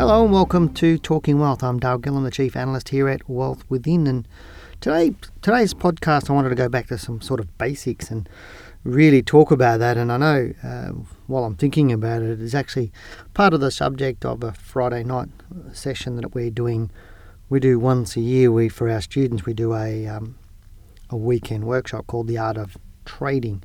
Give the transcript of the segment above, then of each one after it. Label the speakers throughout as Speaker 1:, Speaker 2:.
Speaker 1: Hello and welcome to Talking Wealth. I'm Dale Gillham, the Chief Analyst here at Wealth Within, and today today's podcast I wanted to go back to some sort of basics and really talk about that. And I know uh, while I'm thinking about it, it's actually part of the subject of a Friday night session that we're doing. We do once a year. We for our students we do a um, a weekend workshop called the Art of Trading.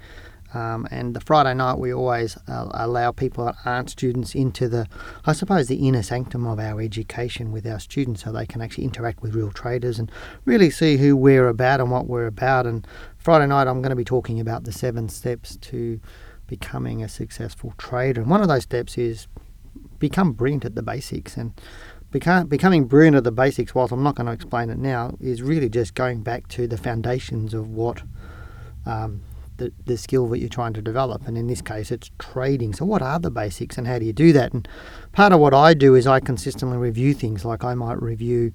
Speaker 1: Um, and the Friday night, we always uh, allow people that aren't students into the, I suppose, the inner sanctum of our education with our students so they can actually interact with real traders and really see who we're about and what we're about. And Friday night, I'm going to be talking about the seven steps to becoming a successful trader. And one of those steps is become brilliant at the basics. And become, becoming brilliant at the basics, whilst I'm not going to explain it now, is really just going back to the foundations of what. Um, the, the skill that you're trying to develop. And in this case, it's trading. So, what are the basics and how do you do that? And part of what I do is I consistently review things. Like I might review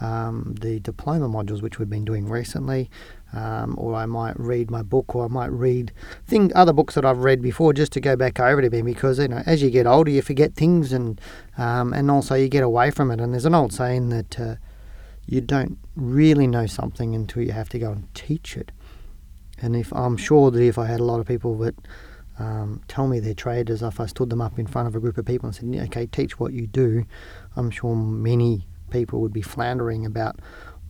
Speaker 1: um, the diploma modules, which we've been doing recently, um, or I might read my book, or I might read thing, other books that I've read before just to go back over to them. Because you know, as you get older, you forget things, and um, and also you get away from it. And there's an old saying that uh, you don't really know something until you have to go and teach it. And if I'm sure that if I had a lot of people that um, tell me they're traders, if I stood them up in front of a group of people and said, "Okay, teach what you do," I'm sure many people would be floundering about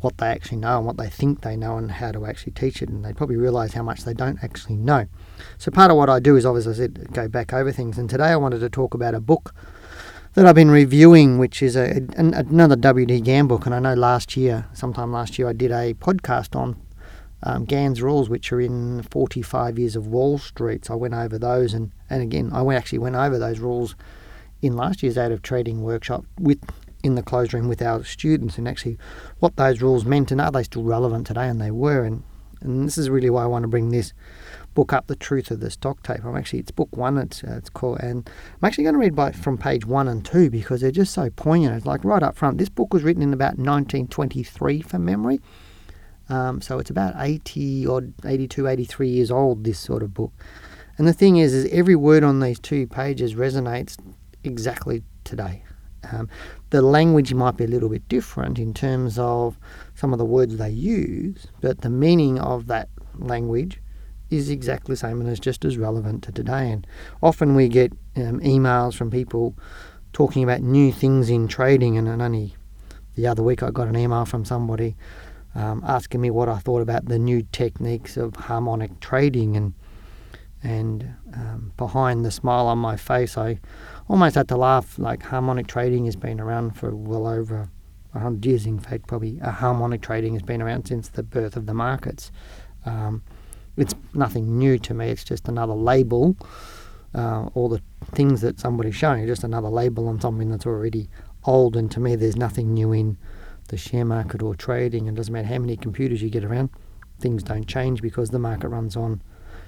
Speaker 1: what they actually know and what they think they know and how to actually teach it, and they'd probably realise how much they don't actually know. So part of what I do is, obviously, I said, go back over things. And today I wanted to talk about a book that I've been reviewing, which is a, another W.D. Gann book. And I know last year, sometime last year, I did a podcast on um, Gann's rules, which are in 45 years of Wall Street. So I went over those, and, and again, I actually went over those rules in last year's Art of Trading workshop with in the closed room with our students, and actually what those rules meant, and are they still relevant today? And they were, and and this is really why I want to bring this book up, the truth of the stock tape. I'm actually it's book one. It's uh, it's called, and I'm actually going to read by from page one and two because they're just so poignant. It's like right up front. This book was written in about 1923 from memory. Um, so it's about 80 or 82, 83 years old, this sort of book. And the thing is, is every word on these two pages resonates exactly today. Um, the language might be a little bit different in terms of some of the words they use, but the meaning of that language is exactly the same and is just as relevant to today. And often we get um, emails from people talking about new things in trading, and, and only the other week I got an email from somebody um, asking me what I thought about the new techniques of harmonic trading, and and um, behind the smile on my face, I almost had to laugh. Like harmonic trading has been around for well over hundred years. In fact, probably uh, harmonic trading has been around since the birth of the markets. Um, it's nothing new to me. It's just another label. Uh, all the things that somebody's showing, just another label on something that's already old. And to me, there's nothing new in the share market or trading. And doesn't matter how many computers you get around, things don't change because the market runs on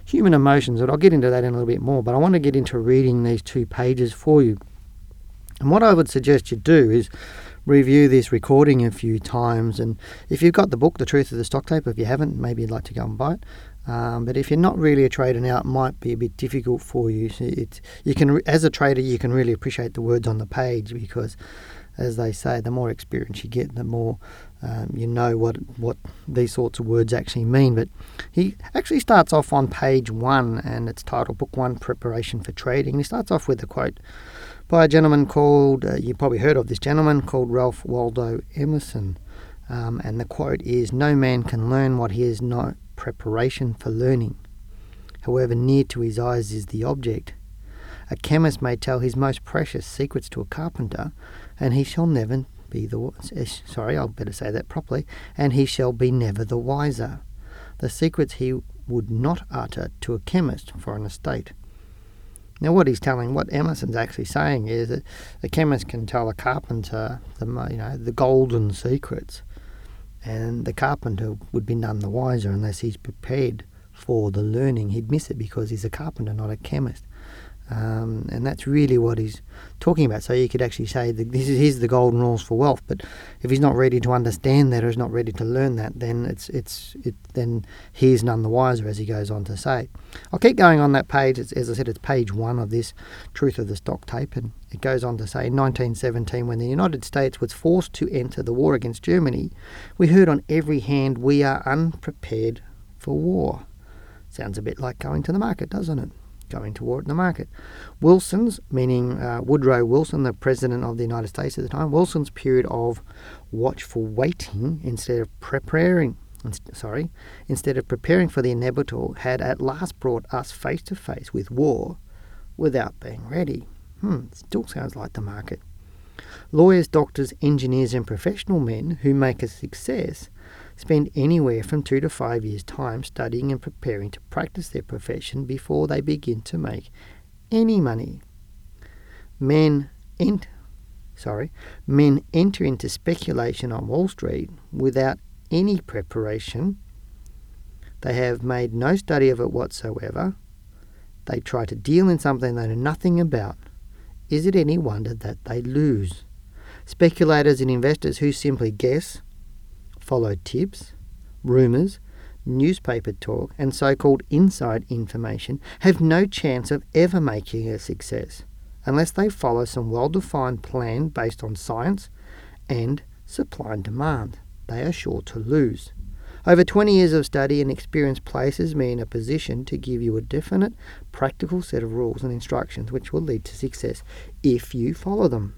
Speaker 1: human emotions. But I'll get into that in a little bit more. But I want to get into reading these two pages for you. And what I would suggest you do is review this recording a few times. And if you've got the book, The Truth of the Stock Tape, if you haven't, maybe you'd like to go and buy it. Um, but if you're not really a trader now, it might be a bit difficult for you. You can, as a trader, you can really appreciate the words on the page because as they say, the more experience you get, the more um, you know what what these sorts of words actually mean. But he actually starts off on page one, and it's titled "Book One: Preparation for Trading." He starts off with a quote by a gentleman called uh, you probably heard of this gentleman called Ralph Waldo Emerson, um, and the quote is: "No man can learn what he has not preparation for learning. However near to his eyes is the object." A chemist may tell his most precious secrets to a carpenter, and he shall never be the sorry, I'll better say that properly, and he shall be never the wiser. The secrets he would not utter to a chemist for an estate. Now, what he's telling, what Emerson's actually saying is that a chemist can tell a carpenter the you know the golden secrets, and the carpenter would be none the wiser unless he's prepared for the learning. He'd miss it because he's a carpenter, not a chemist. Um, and that's really what he's talking about. So you could actually say that this is here's the golden rules for wealth. But if he's not ready to understand that or is not ready to learn that, then it's it's it, then he's none the wiser, as he goes on to say. I'll keep going on that page. It's, as I said, it's page one of this Truth of the Stock tape, and it goes on to say in 1917, when the United States was forced to enter the war against Germany, we heard on every hand we are unprepared for war. Sounds a bit like going to the market, doesn't it? Going toward the market. Wilson's, meaning uh, Woodrow Wilson, the President of the United States at the time, Wilson's period of watchful waiting instead of preparing, sorry, instead of preparing for the inevitable, had at last brought us face to face with war without being ready. Hmm, still sounds like the market. Lawyers, doctors, engineers, and professional men who make a success spend anywhere from two to five years' time studying and preparing to practice their profession before they begin to make any money. Men ent- sorry, men enter into speculation on Wall Street without any preparation. They have made no study of it whatsoever. They try to deal in something they know nothing about. Is it any wonder that they lose? Speculators and investors who simply guess follow tips, rumours, newspaper talk, and so called inside information have no chance of ever making a success unless they follow some well defined plan based on science and supply and demand. They are sure to lose. Over 20 years of study and experience places me in a position to give you a definite, practical set of rules and instructions which will lead to success if you follow them.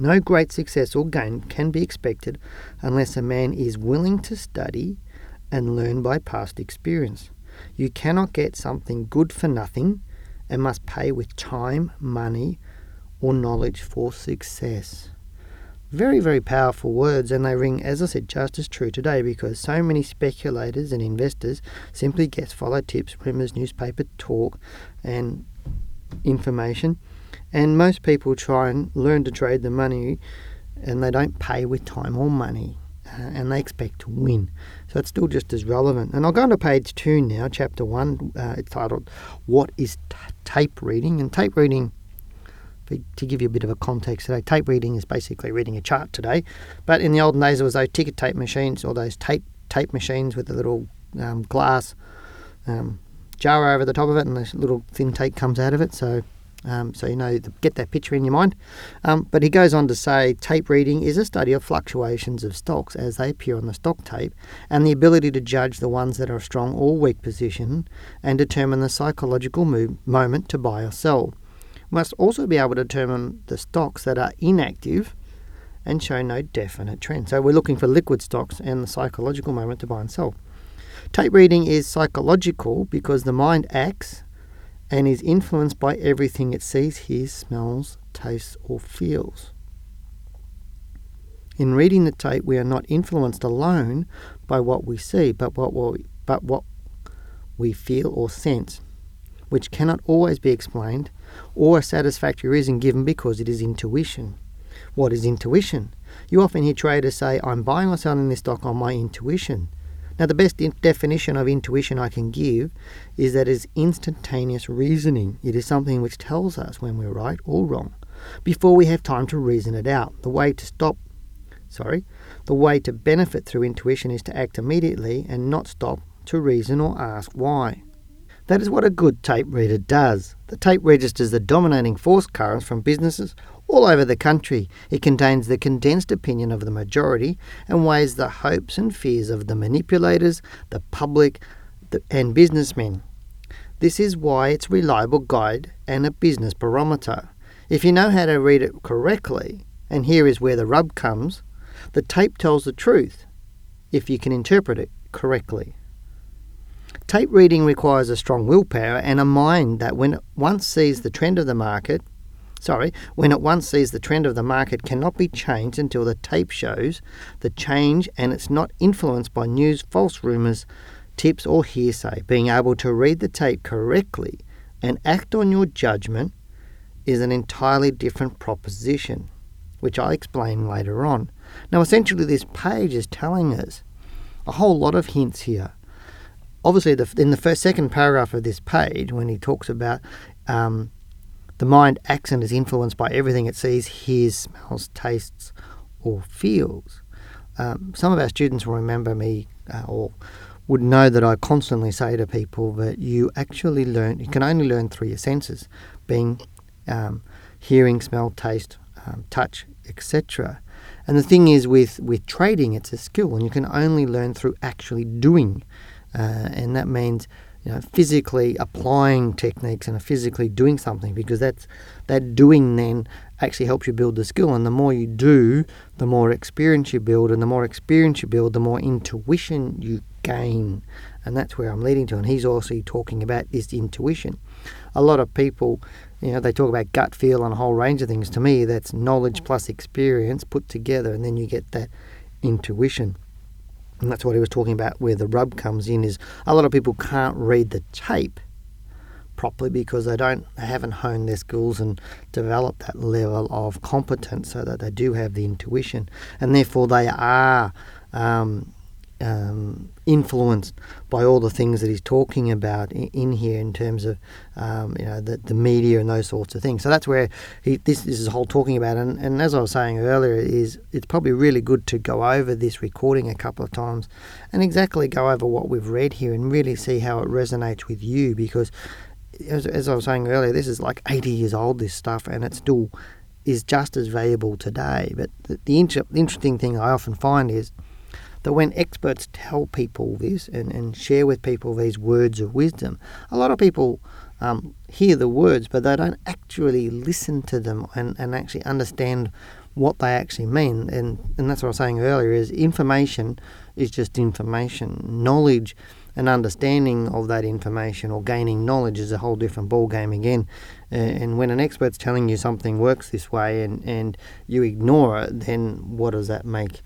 Speaker 1: No great success or gain can be expected unless a man is willing to study and learn by past experience. You cannot get something good for nothing and must pay with time, money, or knowledge for success. Very, very powerful words, and they ring, as I said, just as true today because so many speculators and investors simply guess, follow tips, rumours, newspaper talk, and information and most people try and learn to trade the money and they don't pay with time or money uh, and they expect to win. So it's still just as relevant. And I'll go on to page two now, chapter one. Uh, it's titled What is t- Tape Reading? And tape reading, to give you a bit of a context today, tape reading is basically reading a chart today. But in the olden days, there was those ticker tape machines or those tape tape machines with the little um, glass um, jar over the top of it and this little thin tape comes out of it. So um, so you know, get that picture in your mind. Um, but he goes on to say tape reading is a study of fluctuations of stocks as they appear on the stock tape and the ability to judge the ones that are a strong or weak position and determine the psychological move, moment to buy or sell. Must also be able to determine the stocks that are inactive and show no definite trend. So we're looking for liquid stocks and the psychological moment to buy and sell. Tape reading is psychological because the mind acts and is influenced by everything it sees, hears, smells, tastes, or feels. In reading the tape, we are not influenced alone by what we see, but what we, but what we feel or sense, which cannot always be explained or a satisfactory reason given because it is intuition. What is intuition? You often hear traders say, I'm buying or selling this stock on my intuition. Now, the best definition of intuition I can give is that it's instantaneous reasoning. It is something which tells us when we're right or wrong before we have time to reason it out. The way to stop, sorry, the way to benefit through intuition is to act immediately and not stop to reason or ask why. That is what a good tape reader does. The tape registers the dominating force currents from businesses all over the country. It contains the condensed opinion of the majority and weighs the hopes and fears of the manipulators, the public, and businessmen. This is why it's a reliable guide and a business barometer. If you know how to read it correctly, and here is where the rub comes, the tape tells the truth if you can interpret it correctly. Tape reading requires a strong willpower and a mind that, when it once sees the trend of the market, sorry, when it once sees the trend of the market cannot be changed until the tape shows the change and it's not influenced by news, false rumours, tips, or hearsay. Being able to read the tape correctly and act on your judgment is an entirely different proposition. which I'll explain later on. Now, essentially, this page is telling us a whole lot of hints here. Obviously, the, in the first second paragraph of this page, when he talks about um, the mind acts and is influenced by everything it sees, hears, smells, tastes, or feels. Um, some of our students will remember me uh, or would know that I constantly say to people that you actually learn, you can only learn through your senses, being um, hearing, smell, taste, um, touch, etc. And the thing is, with, with trading, it's a skill, and you can only learn through actually doing. Uh, and that means you know, physically applying techniques and physically doing something because that's that doing then actually helps you build the skill. And the more you do, the more experience you build, and the more experience you build, the more intuition you gain. And that's where I'm leading to. And he's also talking about this intuition. A lot of people, you know, they talk about gut feel and a whole range of things. To me, that's knowledge plus experience put together, and then you get that intuition. And that's what he was talking about where the rub comes in is a lot of people can't read the tape properly because they don't they haven't honed their skills and developed that level of competence so that they do have the intuition. And therefore they are um, um, influenced by all the things that he's talking about in, here in terms of um, you know the, the media and those sorts of things. So that's where he, this, this is whole talking about. And, and as I was saying earlier, is it's probably really good to go over this recording a couple of times and exactly go over what we've read here and really see how it resonates with you because as, as I was saying earlier, this is like 80 years old, this stuff, and it still is just as valuable today. But the, the inter- interesting thing I often find is that when experts tell people this and, and share with people these words of wisdom, a lot of people um, hear the words, but they don't actually listen to them and, and actually understand what they actually mean. And, and that's what I was saying earlier is information is just information. Knowledge and understanding of that information or gaining knowledge is a whole different ball game again. And when an expert's telling you something works this way and, and you ignore it, then what does that make?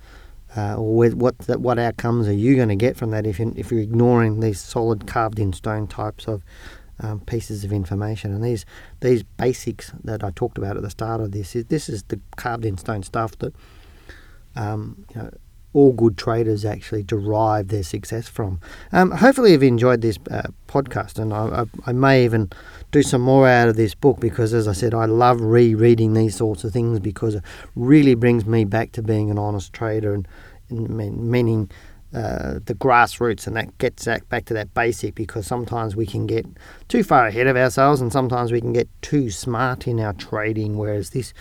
Speaker 1: Uh, or what what outcomes are you going to get from that if you, if you're ignoring these solid carved in stone types of um, pieces of information? And these these basics that I talked about at the start of this is this is the carved in stone stuff that um, you know all good traders actually derive their success from. Um, hopefully, you've enjoyed this uh, podcast, and I, I, I, may even do some more out of this book because, as I said, I love rereading these sorts of things because it really brings me back to being an honest trader and, and meaning. Uh, the grassroots and that gets back to that basic because sometimes we can get too far ahead of ourselves and sometimes we can get too smart in our trading whereas this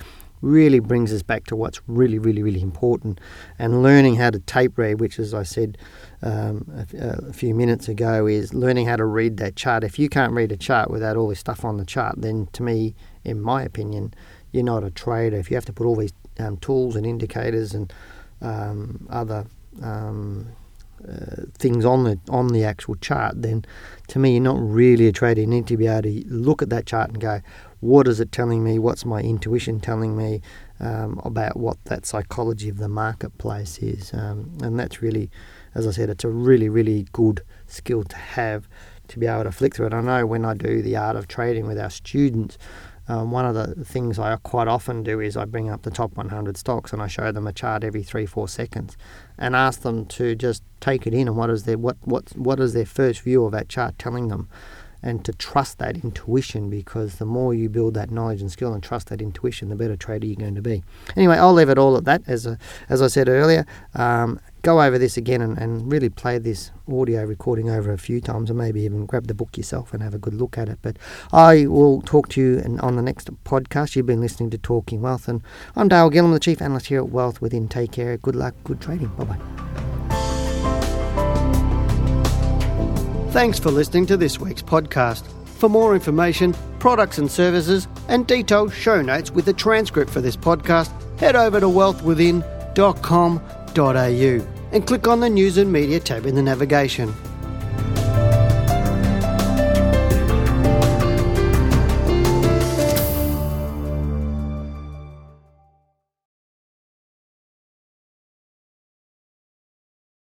Speaker 1: really brings us back to what's really, really, really important. And learning how to tape read, which, as I said um, a, a, few minutes ago, is learning how to read that chart. If you can't read a chart without all this stuff on the chart, then to me, in my opinion, you're not a trader. If you have to put all these um, tools and indicators and um, other um, uh, things on the on the actual chart, then to me you're not really a trader. You need to be able to look at that chart and go, what is it telling me? What's my intuition telling me um, about what that psychology of the marketplace is? Um, and that's really, as I said, it's a really, really good skill to have to be able to flick through it. I know when I do the art of trading with our students, um, one of the things I quite often do is I bring up the top 100 stocks and I show them a chart every three, four seconds, and ask them to just take it in and what is their what what what is their first view of that chart telling them and to trust that intuition because the more you build that knowledge and skill and trust that intuition, the better trader you're going to be. Anyway, I'll leave it all at that. As, a, as I said earlier, um, go over this again and, and really play this audio recording over a few times and maybe even grab the book yourself and have a good look at it. But I will talk to you on the next podcast. You've been listening to Talking Wealth, and I'm Dale Gillham, the Chief Analyst here at Wealth Within. Take care. Good luck. Good trading. Bye bye. Thanks for listening to this week's podcast. For more information, products and services, and detailed show notes with a transcript for this podcast, head over to wealthwithin.com.au and click on the News and Media tab in the navigation.